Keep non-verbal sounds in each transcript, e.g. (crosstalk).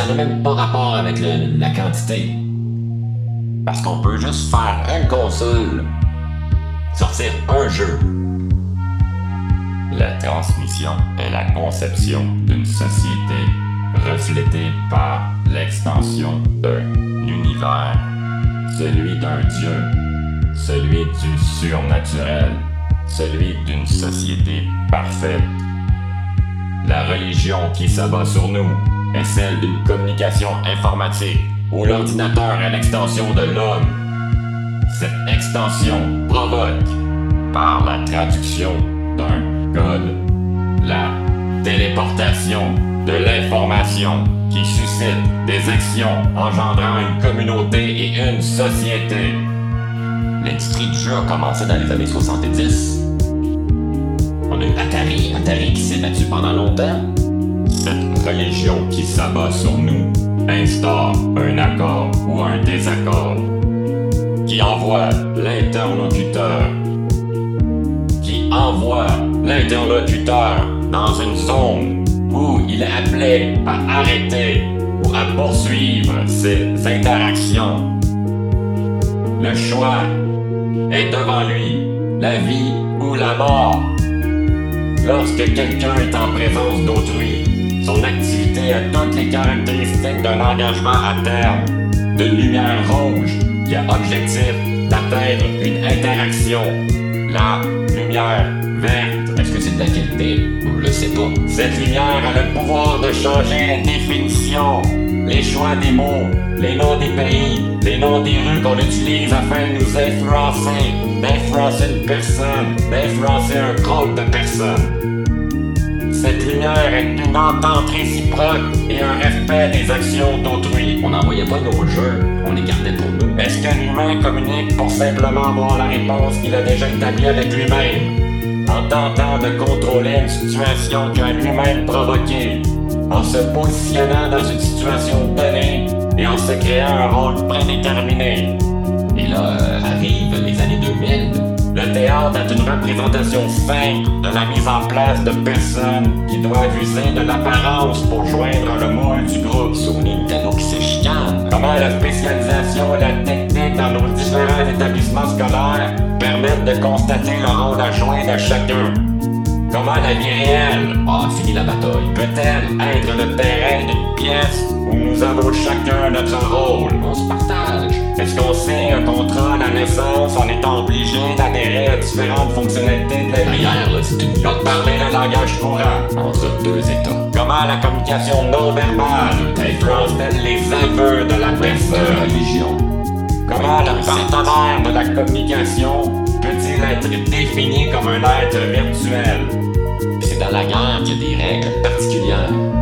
ça n'a même pas rapport avec la quantité. Parce qu'on peut juste faire une console, sortir un jeu. La transmission est la conception d'une société reflétée par l'extension d'un univers, celui d'un Dieu celui du surnaturel, celui d'une société parfaite. La religion qui s'abat sur nous est celle d'une communication informatique où l'ordinateur est l'extension de l'homme. Cette extension provoque, par la traduction d'un code, la téléportation de l'information qui suscite des actions engendrant une communauté et une société. L'industrie du jeu a commencé dans les années 70. On a eu Atari, Atari qui s'est battu pendant longtemps. Cette religion qui s'abat sur nous instaure un accord ou un désaccord qui envoie l'interlocuteur qui envoie l'interlocuteur dans une zone où il est appelé à arrêter ou à poursuivre ses interactions. Le choix est devant lui, la vie ou la mort. Lorsque quelqu'un est en présence d'autrui, son activité a toutes les caractéristiques d'un engagement à terme, de lumière rouge qui a objectif d'atteindre une interaction. La lumière verte. Est-ce que c'est de la qualité? Je le sais pas. Cette lumière a le pouvoir de changer la définition, Les choix des mots, les noms des pays, les noms des rues qu'on utilise afin de nous influencer, d'influencer une personne, d'influencer un groupe de personnes. Lumière est une entente réciproque et un respect des actions d'autrui. On n'envoyait pas nos jeux, on les gardait pour nous. Est-ce qu'un humain communique pour simplement avoir la réponse qu'il a déjà établie avec lui-même? En tentant de contrôler une situation qu'il a lui-même provoquée, en se positionnant dans une situation donnée et en se créant un rôle prédéterminé? Et là, euh, arrivent les années 2000. Théâtre est une représentation feinte de la mise en place de personnes qui doivent user de l'apparence pour joindre le moule du groupe. Sony Nintendo qui se. Comment la spécialisation et la technique dans nos différents établissements scolaires permettent de constater le rôle à jouer de chacun? Comment la vie réelle Ah, fini la bataille? peut-elle être le terrain d'une pièce où nous avons chacun notre rôle? On se partage. Est-ce qu'on signe un contrat à la naissance en étant obligé d'adhérer à différentes fonctionnalités de la? Derrière, là, c'est une lutte parler le langage courant. entre deux États. Comment la communication non verbale influence-t-elle les aveux de la personne? religions. Comment le partenaire de la communication peut-il être défini comme un être virtuel? C'est dans la guerre qu'il y a des règles particulières.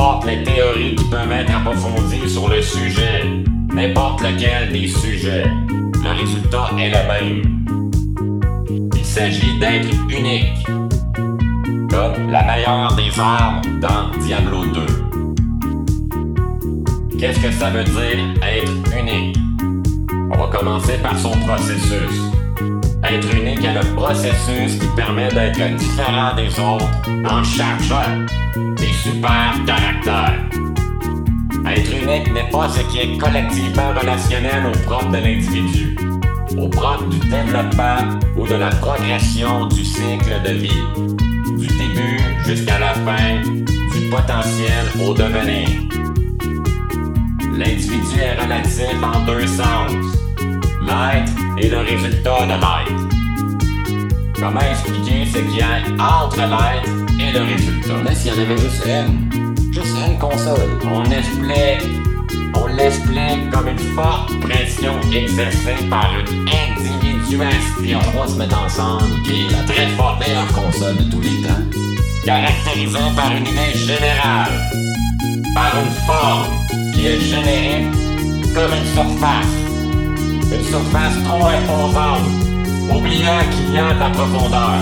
Peu importe les théories qui peuvent être approfondies sur le sujet, n'importe lequel des sujets, le résultat est le même. Il s'agit d'être unique, comme la meilleure des armes dans Diablo 2. Qu'est-ce que ça veut dire être unique? On va commencer par son processus. Être unique est le processus qui permet d'être différent des autres en chargeant super caractères. Être unique n'est pas ce qui est collectivement relationnel au propre de l'individu, au propre du développement ou de la progression du cycle de vie, du début jusqu'à la fin, du potentiel au devenir. L'individu est relatif en deux sens, l'être et le résultat de l'être. Comment expliquer ce qu'il y a entre l'être et le résultat? Mais s'il y en avait juste une, juste une console. On explique, on l'explique comme une forte pression exercée par une individuation On va se mettre ensemble, qui est la très forte meilleure console de tous les temps. caractérisée par une idée générale, par une forme qui est générée comme une surface, une surface trop imposante, oubliant qu'il y a de la profondeur,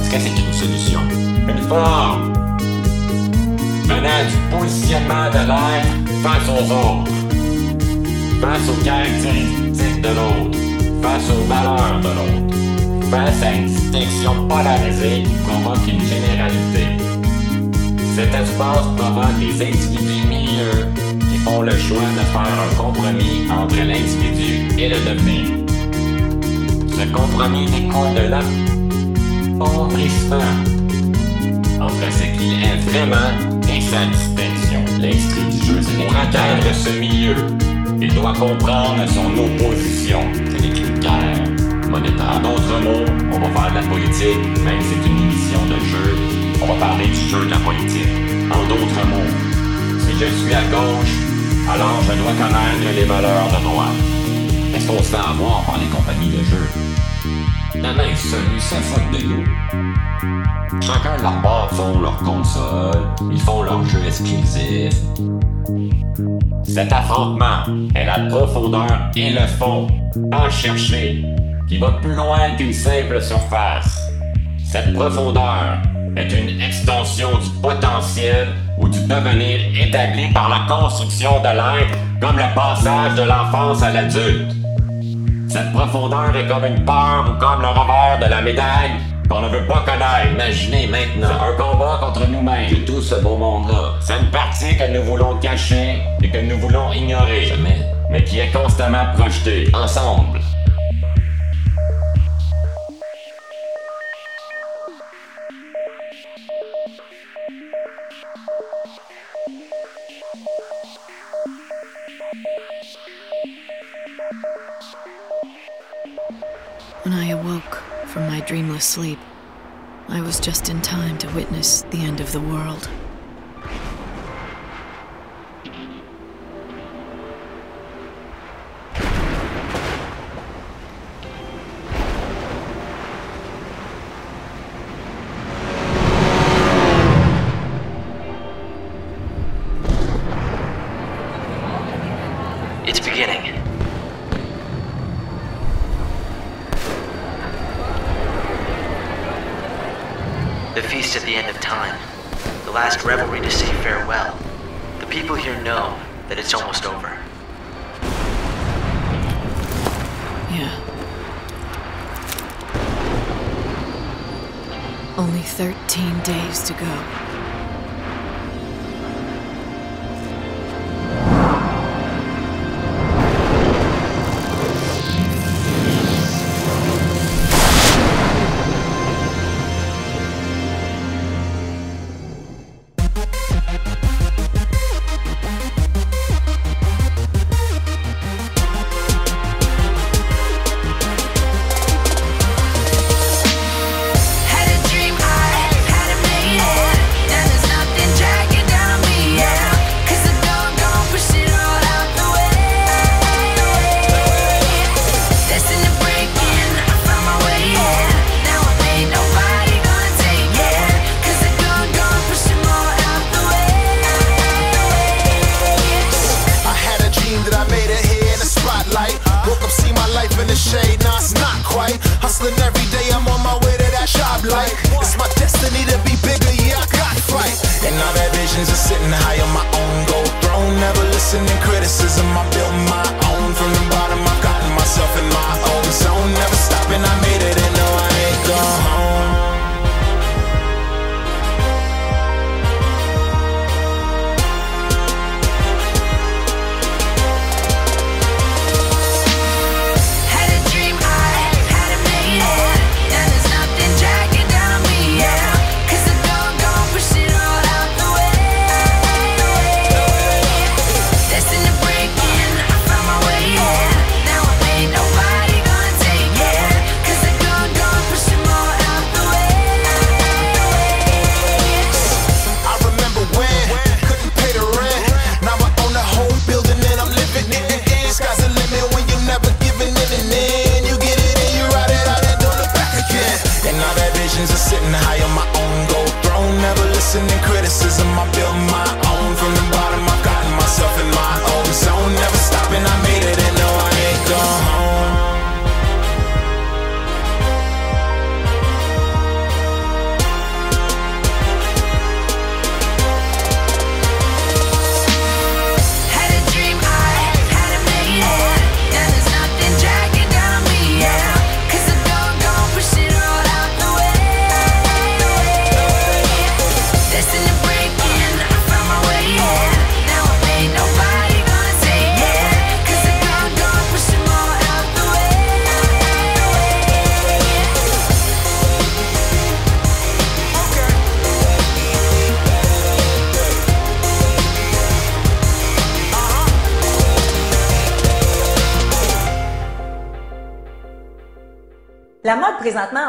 Est-ce que c'est une solution? Une forme venant du positionnement de l'être face aux autres, face aux caractéristiques de l'autre, face aux valeurs de l'autre, face à une distinction polarisée qui provoque une généralité. Cet espace provoque des individus milieux qui font le choix de faire un compromis entre l'individu et le devenir. Ce compromis découle de l'appauvrissement entre ce qu'il est vraiment et sa distinction. L'esprit du jeu, c'est Pour atteindre ce milieu, il doit comprendre son opposition. C'est des cris de guerre monétaire. En d'autres mots, on va faire de la politique, même si c'est une émission de jeu. On va parler du jeu de la politique. En d'autres mots, si je suis à gauche, alors je dois connaître les valeurs de droite. Est-ce qu'on se fait avoir par les compagnies de jeux? La main celui se foutent de nous. Chacun de leur bord font leur console, ils font leurs jeux exclusifs. Cet affrontement est la profondeur et le fond, en chercher, qui va plus loin qu'une simple surface. Cette profondeur est une extension du potentiel ou du devenir établi par la construction de l'être, comme le passage de l'enfance à l'adulte. Cette profondeur est comme une peur ou comme le revers de la médaille qu'on ne veut pas connaître. Imaginez maintenant Un combat contre nous-mêmes. tout ce beau monde-là. C'est une partie que nous voulons cacher et que nous voulons ignorer, Jamais. mais qui est constamment projetée. Ensemble. When I awoke from my dreamless sleep, I was just in time to witness the end of the world. Last revelry to say farewell. The people here know that it's almost over. Yeah. Only 13 days to go.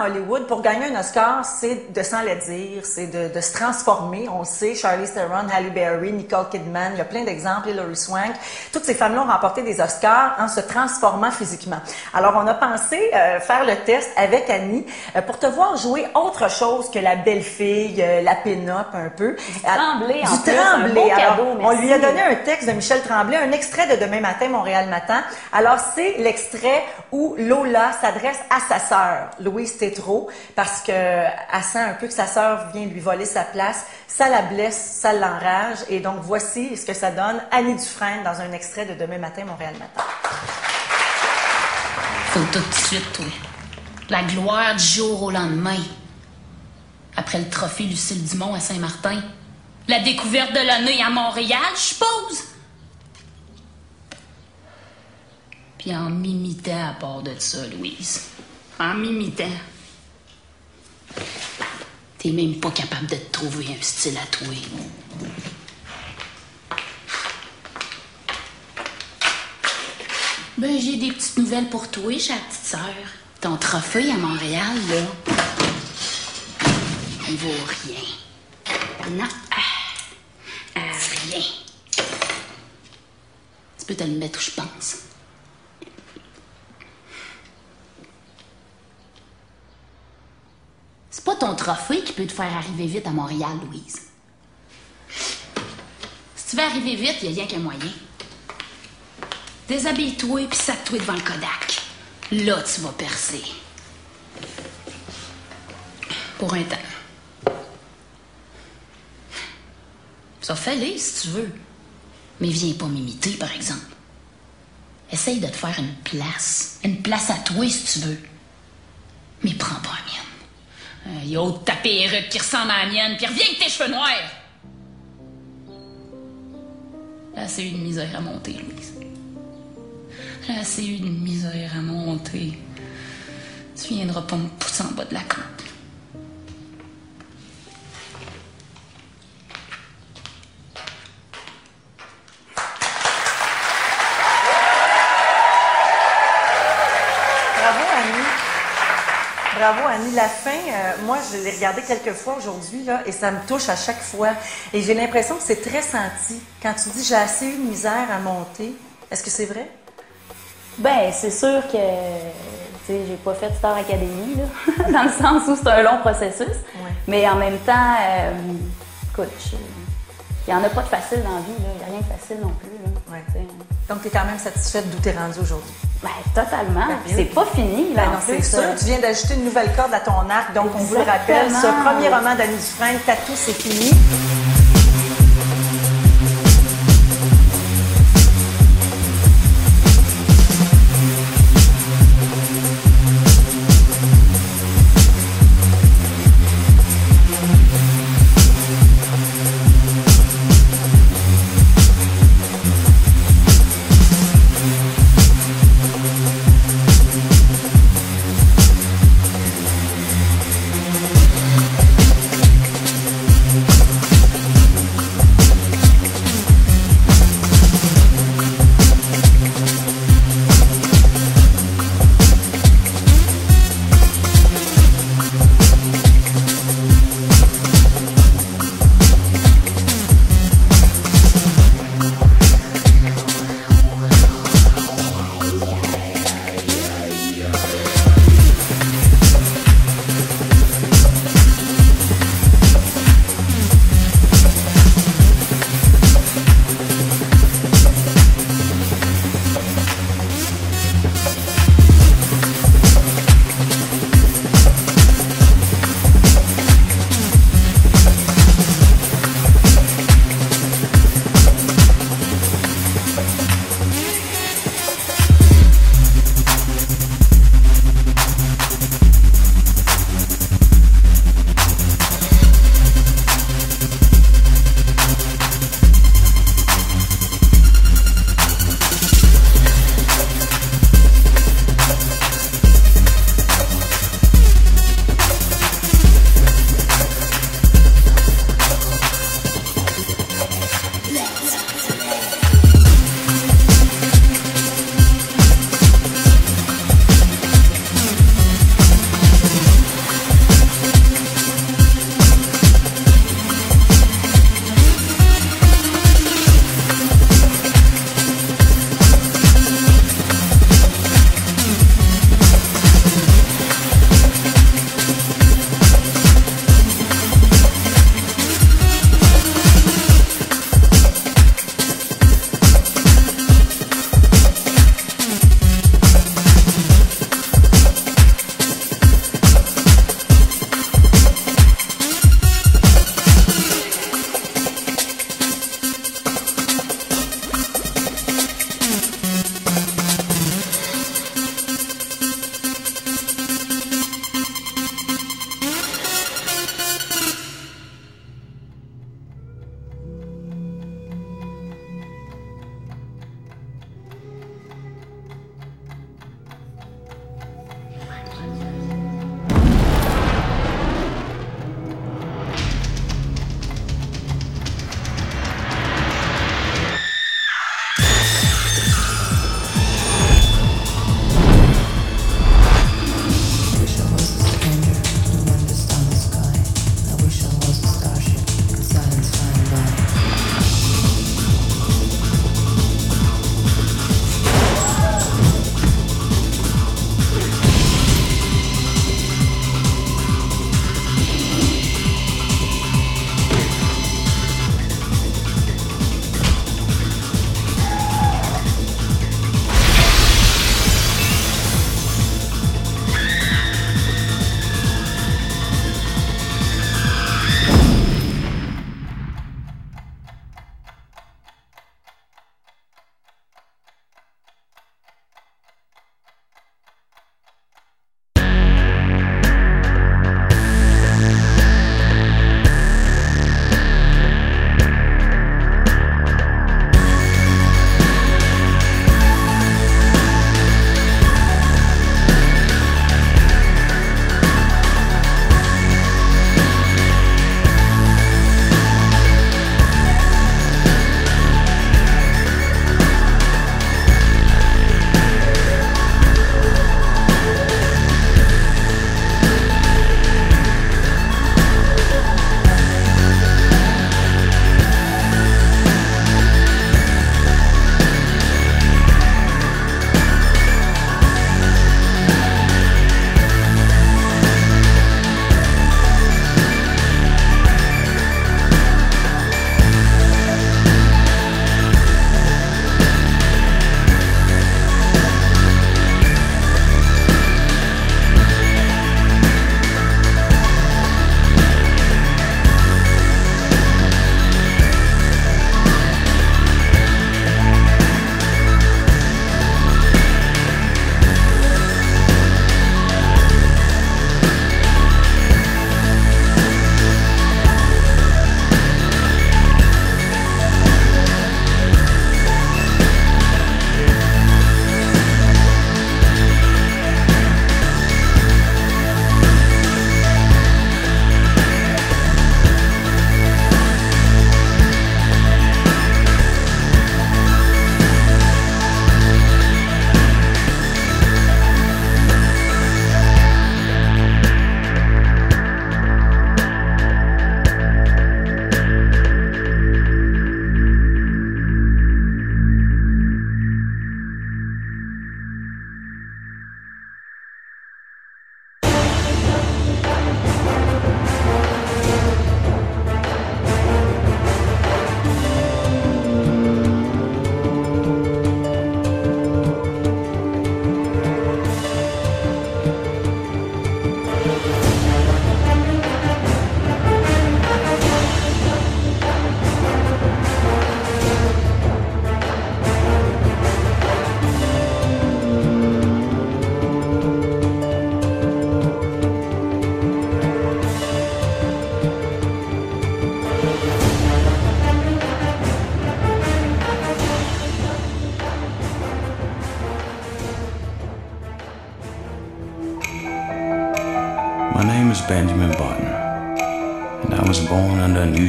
Hollywood, pour gagner un Oscar, c'est de s'en le dire, c'est de, de se transformer. On sait, Charlize Theron, Halle Berry, Nicole Kidman, il y a plein d'exemples, Hilary Swank. Toutes ces femmes-là ont remporté des Oscars en se transformant physiquement. Alors, on a pensé euh, faire le test avec Annie euh, pour te voir jouer autre chose que la belle fille, euh, la pin-up un peu. Du Tremblay, en Du plus, un Tremblay. beau Alors, cadeau, on lui a donné un texte de Michel Tremblay, un extrait de Demain matin, Montréal matin. Alors, c'est l'extrait où Lola s'adresse à sa sœur, Louise Tétrault, parce que elle sent un peu que sa sœur vient lui voler sa place. Ça la blesse, ça l'enrage. Et donc, voici ce que ça donne Annie Dufresne dans un extrait de Demain matin, Montréal matin. Faut tout de suite, toi. La gloire du jour au lendemain. Après le trophée Lucille Dumont à Saint-Martin. La découverte de l'année à Montréal, je suppose. Puis en m'imitant à part de ça, Louise. En m'imitant. T'es même pas capable de te trouver un style à toi. Ben, j'ai des petites nouvelles pour toi, chère petite sœur. Ton trophée à Montréal, là, vaut rien. Non. Ah, rien. Tu peux te le mettre où je pense. C'est pas ton trophée qui peut te faire arriver vite à Montréal, Louise. Si tu veux arriver vite, il y a rien qu'un moyen. Déshabille-toi puis sac-toi devant le Kodak. Là, tu vas percer. Pour un temps. Ça fais-le si tu veux. Mais viens pas m'imiter, par exemple. Essaye de te faire une place. Une place à toi si tu veux. Mais prends pas la mienne. Il y a autre ta perruque qui ressemble à la mienne, puis reviens avec tes cheveux noirs. Assez eu de misère à monter, Louise. Assez eu de misère à monter. Tu viendras pas me pousser en bas de la coupe. Bravo, Annie. La fin, euh, moi, je l'ai regardé quelques fois aujourd'hui, là, et ça me touche à chaque fois. Et j'ai l'impression que c'est très senti. Quand tu dis j'ai assez eu de misère à monter, est-ce que c'est vrai? Ben, c'est sûr que, j'ai pas fait Star Academy, là, (laughs) dans le sens où c'est un long processus. Mais en même temps, euh, écoute, il y en a pas de facile dans la vie. Il y a rien de facile non plus, là. Tu sais, Donc, tu es quand même satisfaite d'où tu es rendue aujourd'hui? Ben, totalement. Puis c'est pas fini, là. Ben en non, c'est sûr. euh. Tu viens d'ajouter une nouvelle corde à ton arc. Donc, on vous le rappelle, ce premier roman d'Annie Dufresne, Tatou, c'est fini.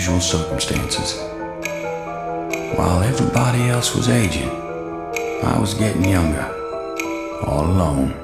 Unusual circumstances. While everybody else was aging, I was getting younger, all alone.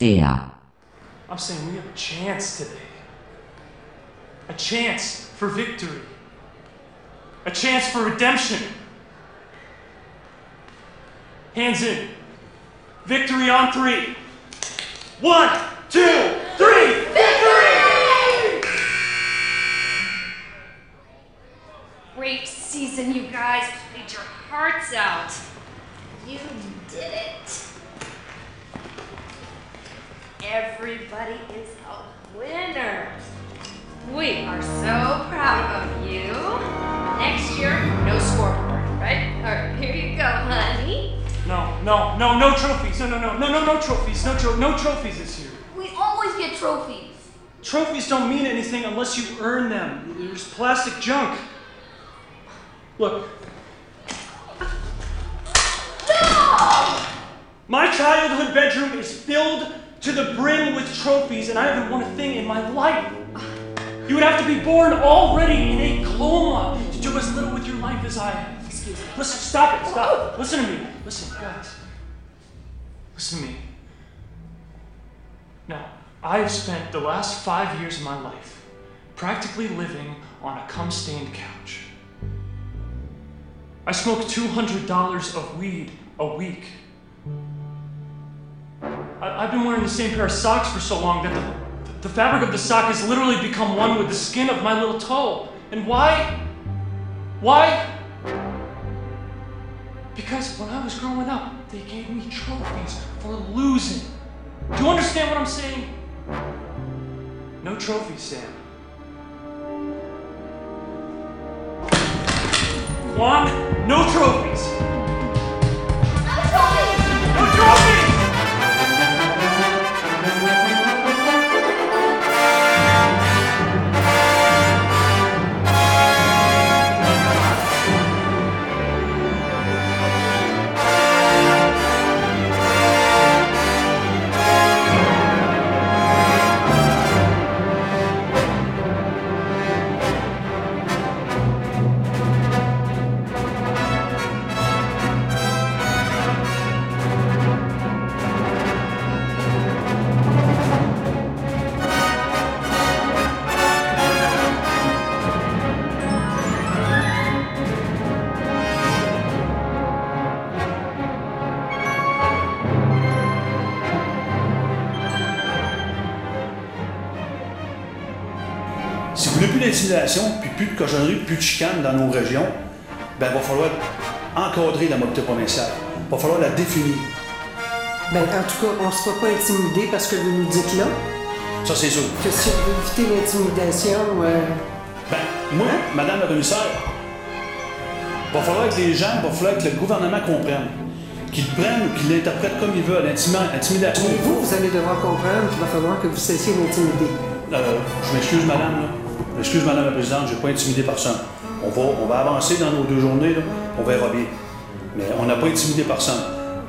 Choc.ca. I'm saying we have a chance today. A chance for victory. A chance for redemption. Hands in. Victory on three. One, two, three. Victory! Great season, you guys. Played your hearts out. You did it. Everybody is a winner. We are so proud of you. Next year, no scoreboard, right? All right, here you go, honey. No, no, no, no trophies. No, no, no, no, no, no trophies. No, tro- no trophies this year. We always get trophies. Trophies don't mean anything unless you earn them. There's plastic junk. Look. No! My childhood bedroom is filled to the brim with trophies, and I haven't won a thing in my life. You would have to be born already in a coma to do as little with your life as I have. Excuse me. Listen, stop it, stop. Listen to me. Listen, guys. Listen to me. Now, I have spent the last five years of my life practically living on a cum stained couch. I smoke $200 of weed a week. I, I've been wearing the same pair of socks for so long that the, the fabric of the sock has literally become one with the skin of my little toe. And why? Why? Because when I was growing up, they gave me trophies for losing. Do you understand what I'm saying? No trophies, Sam. Juan, no trophies. Si vous voulez plus d'intimidation, puis plus de cochonnerie, plus de chicane dans nos régions, ben, il va falloir encadrer la mobilité provinciale. Il va falloir la définir. Ben, en tout cas, on ne se fera pas intimider parce que vous nous dites là. Ça, c'est sûr. Que si on veut éviter l'intimidation, euh, Ben, moi, Madame la commissaire, va falloir que les gens, va falloir que le gouvernement comprenne. Qu'ils le prennent ou qu'ils l'interprètent comme ils veulent, l'intimida- l'intimidation. mais vous, vous allez devoir comprendre qu'il va falloir que vous cessiez d'intimider. Euh, je m'excuse, madame. Là. Je m'excuse, madame la présidente, je n'ai pas intimidé personne. On va, on va avancer dans nos deux journées, on verra bien. Mais on n'a pas intimidé personne.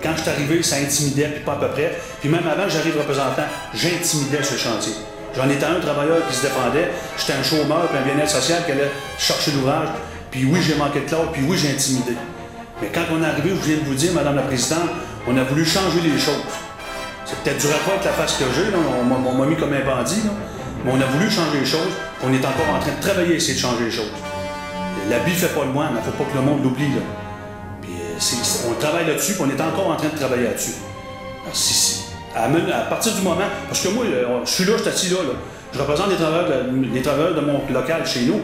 Quand je suis arrivé, ça intimidait, puis pas à peu près. Puis même avant que j'arrive représentant, j'intimidais le chantier. J'en étais un travailleur qui se défendait, j'étais un chômeur, puis un bien-être social qui allait chercher l'ouvrage. Puis oui, j'ai manqué de classe, puis oui, j'ai intimidé. Mais quand on est arrivé, je viens de vous dire, madame la présidente, on a voulu changer les choses. C'est peut-être du rapport avec la face que j'ai, on m'a- mis comme un bandit. Mais on a voulu changer les choses, on est encore en train de travailler à essayer de changer les choses. L'habit fait pas le moine, il ne faut pas que le monde l'oublie. euh, on travaille là-dessus, puis on est encore en train de travailler là-dessus. Alors, si- à, partir du moment, parce que moi, je suis là, je suis assis là, là. je représente les travailleurs, de, les de mon local chez nous.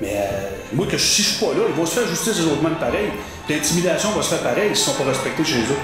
Mais euh, moi, que si je suis pas là, ils vont se faire justice des autres mêmes pareil. L'intimidation va se faire pareil s'ils sont pas respectés chez eux.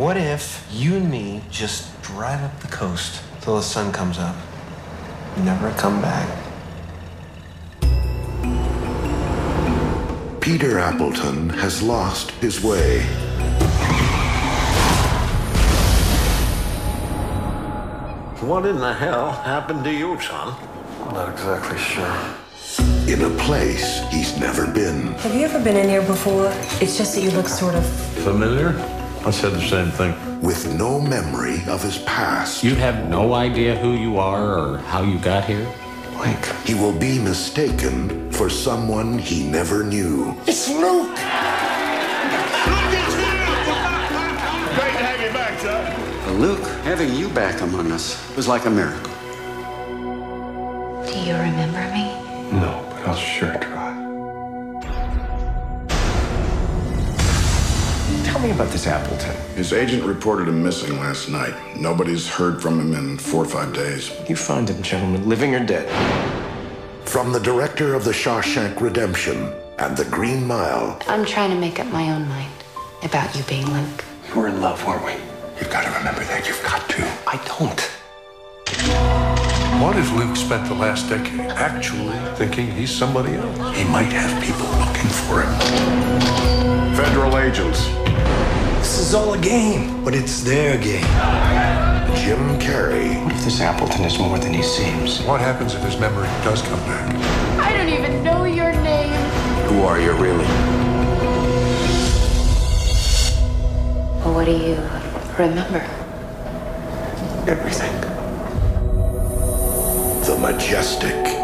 What if you and me just drive up the coast till the sun comes up? Never come back. Peter Appleton has lost his way. What in the hell happened to you, son? Not exactly sure. In a place he's never been. Have you ever been in here before? It's just that you look sort of. Familiar? I said the same thing. With no memory of his past. You have no idea who you are or how you got here? Like, he will be mistaken for someone he never knew. It's Luke! Great to have you back, son. Luke, having you back among us was like a miracle. Do you remember me? No, but I'll sure try. Me about this Appleton. His agent reported him missing last night. Nobody's heard from him in four or five days. You find him, gentlemen, living or dead. From the director of The Shawshank Redemption and The Green Mile, I'm trying to make up my own mind about you being Luke. We were in love, weren't we? You've got to remember that. You've got to. I don't. What if Luke spent the last decade actually thinking he's somebody else? He might have people looking for him. Federal agents. This is all a game, but it's their game. Jim Carrey, What if this Appleton is more than he seems? What happens if his memory does come back? I don't even know your name. Who are you, really? Well, what do you remember? Everything majestic.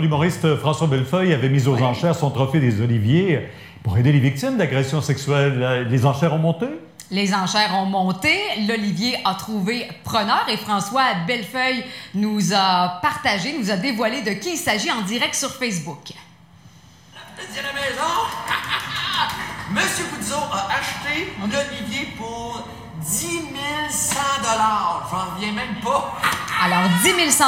L'humoriste François Bellefeuille avait mis aux enchères son trophée des Oliviers pour aider les victimes d'agressions sexuelles. Les enchères ont monté? Les enchères ont monté, l'Olivier a trouvé preneur et François Bellefeuille nous a partagé, nous a dévoilé de qui il s'agit en direct sur Facebook. À la maison, (laughs) Monsieur Goudzo a acheté l'Olivier pour 10 100 J'en reviens même pas. Alors, 10 100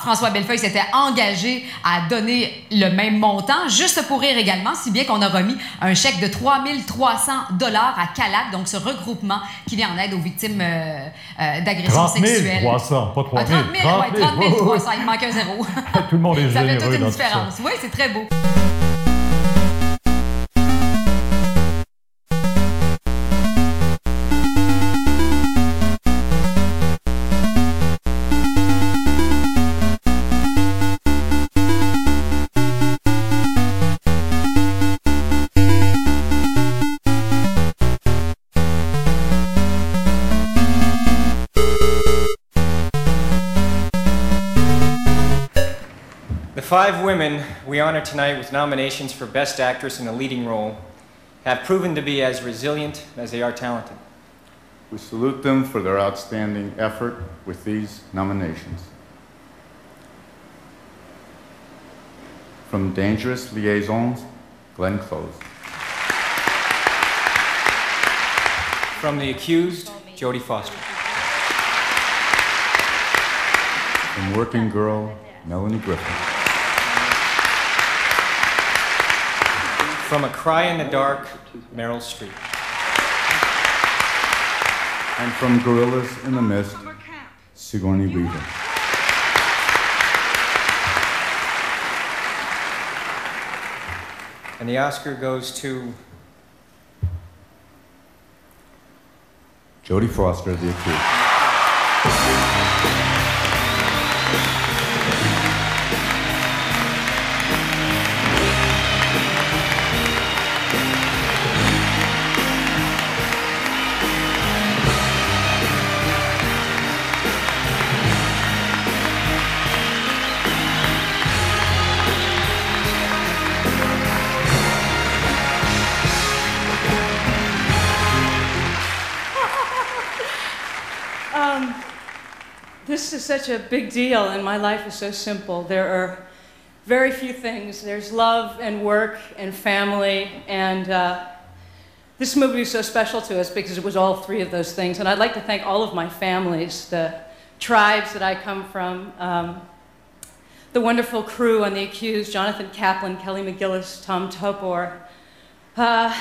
François Bellefeuille s'était engagé à donner le même montant, juste pour rire également, si bien qu'on a remis un chèque de 3 300 à CALAC, donc ce regroupement qui vient en aide aux victimes euh, euh, d'agressions 30 000 sexuelles. 300, pas 3 Ah, 000. 30 000, ouais, 30 000 300, il manque un zéro. (laughs) Tout le monde est ça fait généreux toute une ça. différence. Oui, c'est très beau. Five women we honor tonight with nominations for Best Actress in a Leading Role have proven to be as resilient as they are talented. We salute them for their outstanding effort with these nominations. from Dangerous Liaisons, Glenn Close. From the accused, Jodie Foster. From Working Girl, Melanie Griffin. From A Cry in the Dark, Meryl Streep. And from Gorillas in the Mist, Sigourney Weaver. And the Oscar goes to Jodie Foster, the accused. Such a big deal, and my life is so simple. There are very few things. There's love and work and family, and uh, this movie is so special to us because it was all three of those things. And I'd like to thank all of my families, the tribes that I come from, um, the wonderful crew on The Accused Jonathan Kaplan, Kelly McGillis, Tom Topor, uh,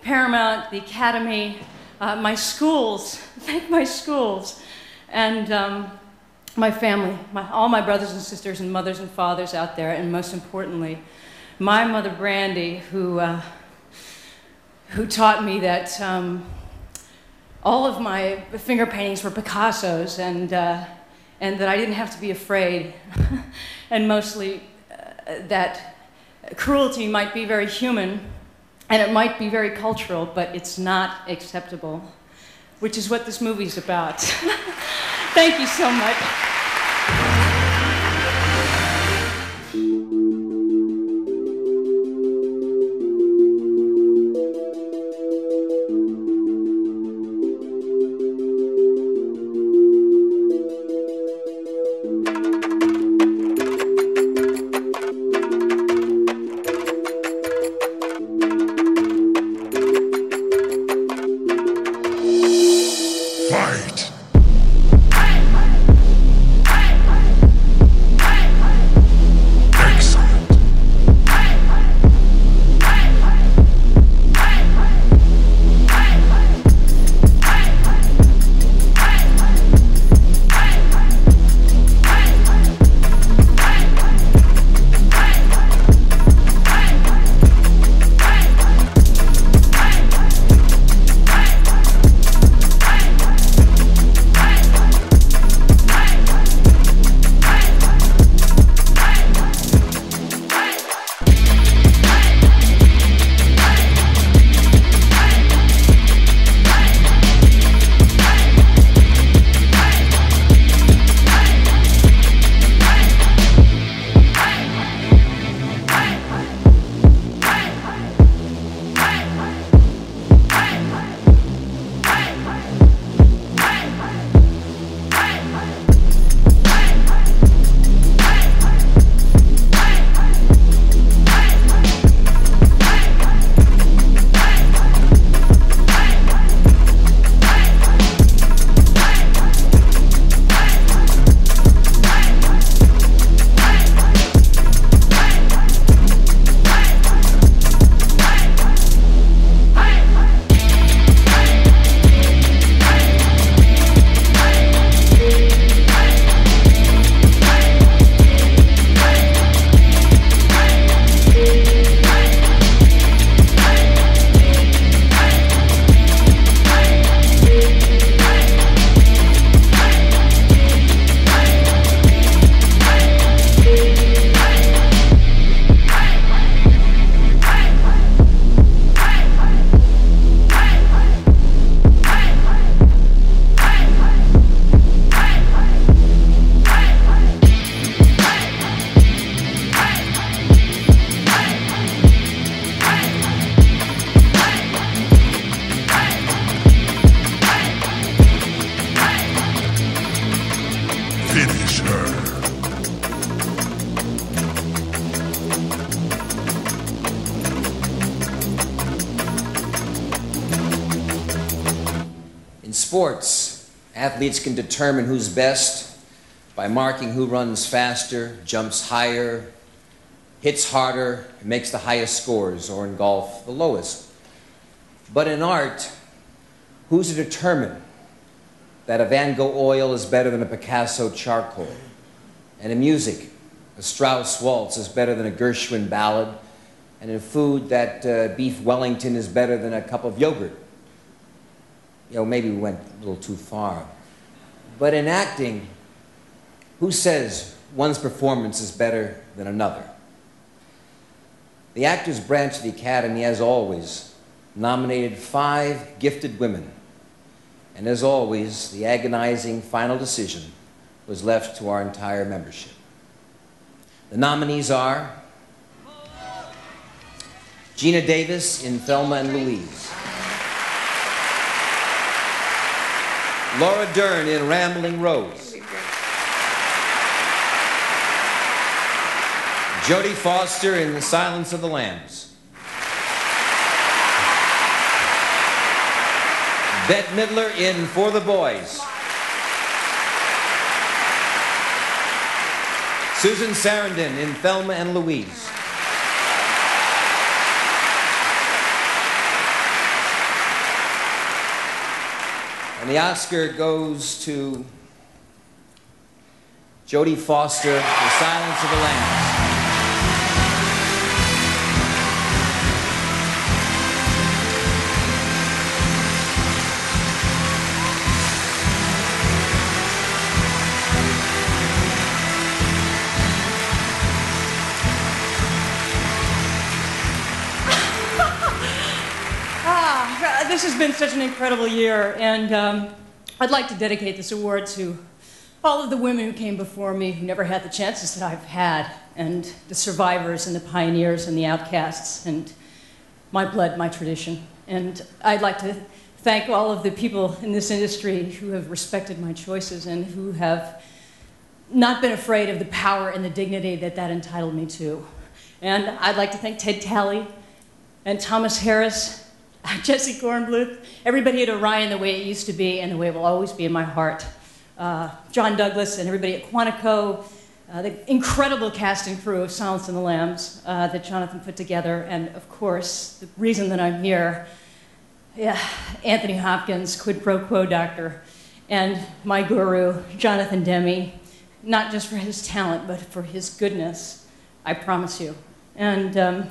Paramount, the Academy, uh, my schools, (laughs) thank my schools, and um, my family, my, all my brothers and sisters and mothers and fathers out there, and most importantly, my mother Brandy, who, uh, who taught me that um, all of my finger paintings were Picasso's and, uh, and that I didn't have to be afraid, (laughs) and mostly uh, that cruelty might be very human and it might be very cultural, but it's not acceptable, which is what this movie's about. (laughs) Thank you so much. Athletes can determine who's best by marking who runs faster, jumps higher, hits harder, makes the highest scores, or in golf, the lowest. But in art, who's to determine that a Van Gogh oil is better than a Picasso charcoal? And in music, a Strauss waltz is better than a Gershwin ballad, and in food, that uh, beef Wellington is better than a cup of yogurt. You know, maybe we went a little too far. But in acting, who says one's performance is better than another? The Actors Branch of the Academy, as always, nominated five gifted women. And as always, the agonizing final decision was left to our entire membership. The nominees are Gina Davis in Thelma and Louise, Laura Dern in Rambling Rose, Jodie Foster in The Silence of the Lambs, Bette Midler in For the Boys, Susan Sarandon in Thelma and Louise. And the Oscar goes to Jodie Foster, The Silence of the Lambs. Has been such an incredible year, and um, I'd like to dedicate this award to all of the women who came before me who never had the chances that I've had, and the survivors and the pioneers and the outcasts, and my blood, my tradition. And I'd like to thank all of the people in this industry who have respected my choices and who have not been afraid of the power and the dignity that that entitled me to. And I'd like to thank Ted Talley and Thomas Harris, (laughs) Jesse Kornbluth, everybody at Orion the way it used to be and the way it will always be in my heart. Uh, John Douglas and everybody at Quantico, uh, the incredible cast and crew of Silence and the Lambs uh, that Jonathan put together, and of course, the reason that I'm here, yeah, Anthony Hopkins, quid pro quo doctor, and my guru, Jonathan Demme, not just for his talent, but for his goodness, I promise you. And um,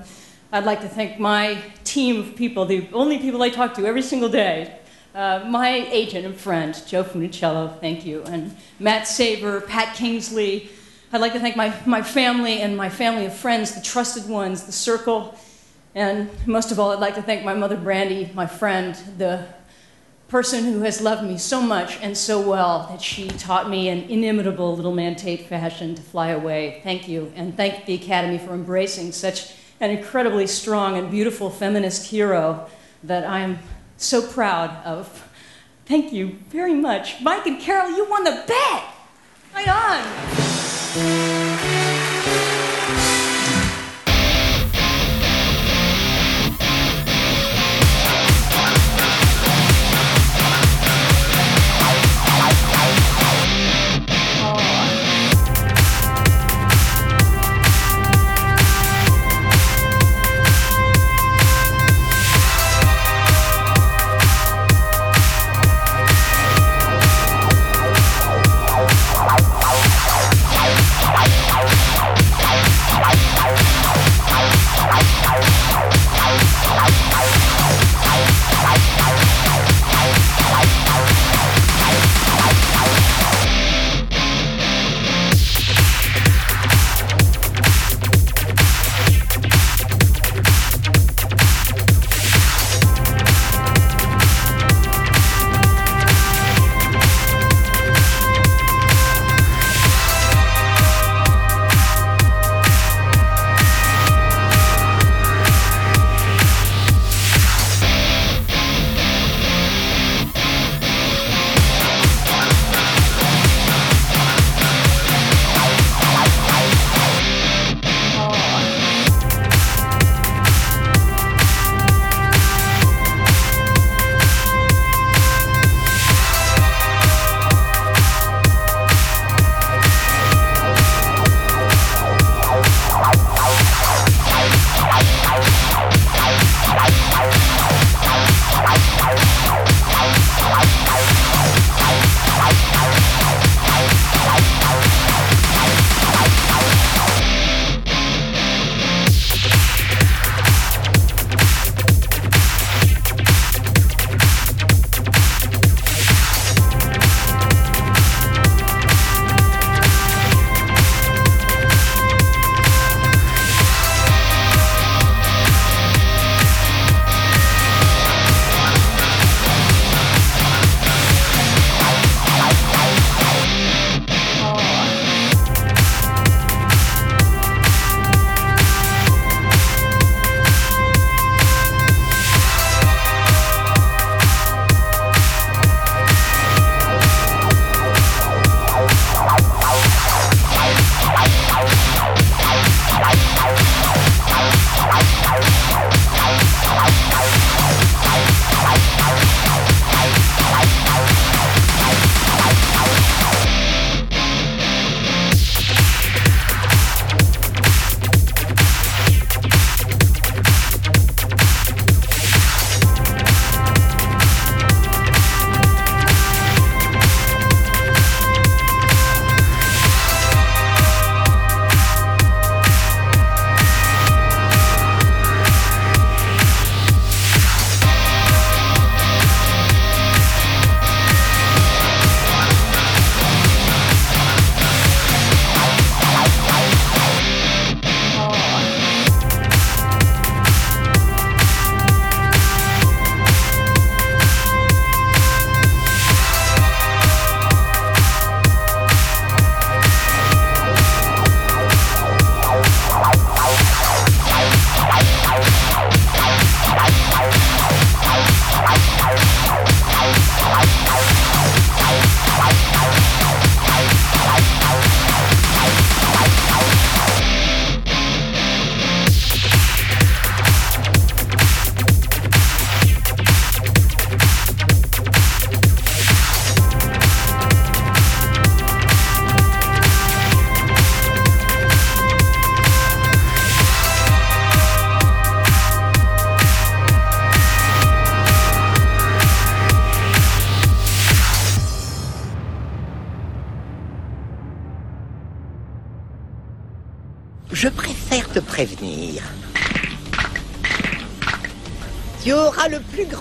I'd like to thank my team of people, the only people I talk to every single day. Uh, my agent and friend, Joe Funicello, thank you. And Matt Saber, Pat Kingsley. I'd like to thank my, my family and my family of friends, the trusted ones, the circle. And most of all, I'd like to thank my mother, Brandy, my friend, the person who has loved me so much and so well that she taught me in inimitable little man Tate fashion to fly away. Thank you. And thank the Academy for embracing such an incredibly strong and beautiful feminist hero that I'm so proud of. Thank you very much. Mike and Carol, you won the bet! Right on!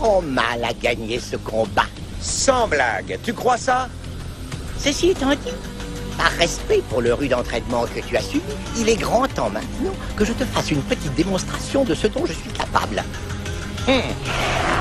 Grand mal à gagner ce combat. Sans blague, tu crois ça? Ceci étant dit, par respect pour le rude entraînement que tu as suivi, il est grand temps maintenant que je te fasse une petite démonstration de ce dont je suis capable. Hmm.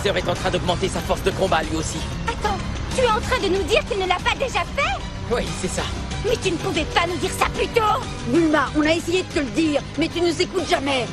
Freezer est en train d'augmenter sa force de combat lui aussi. Attends, tu es en train de nous dire qu'il ne l'a pas déjà fait? Oui, c'est ça. Mais tu ne pouvais pas nous dire ça plus tôt? Bulma, on a essayé de te le dire, mais tu nous écoutes jamais.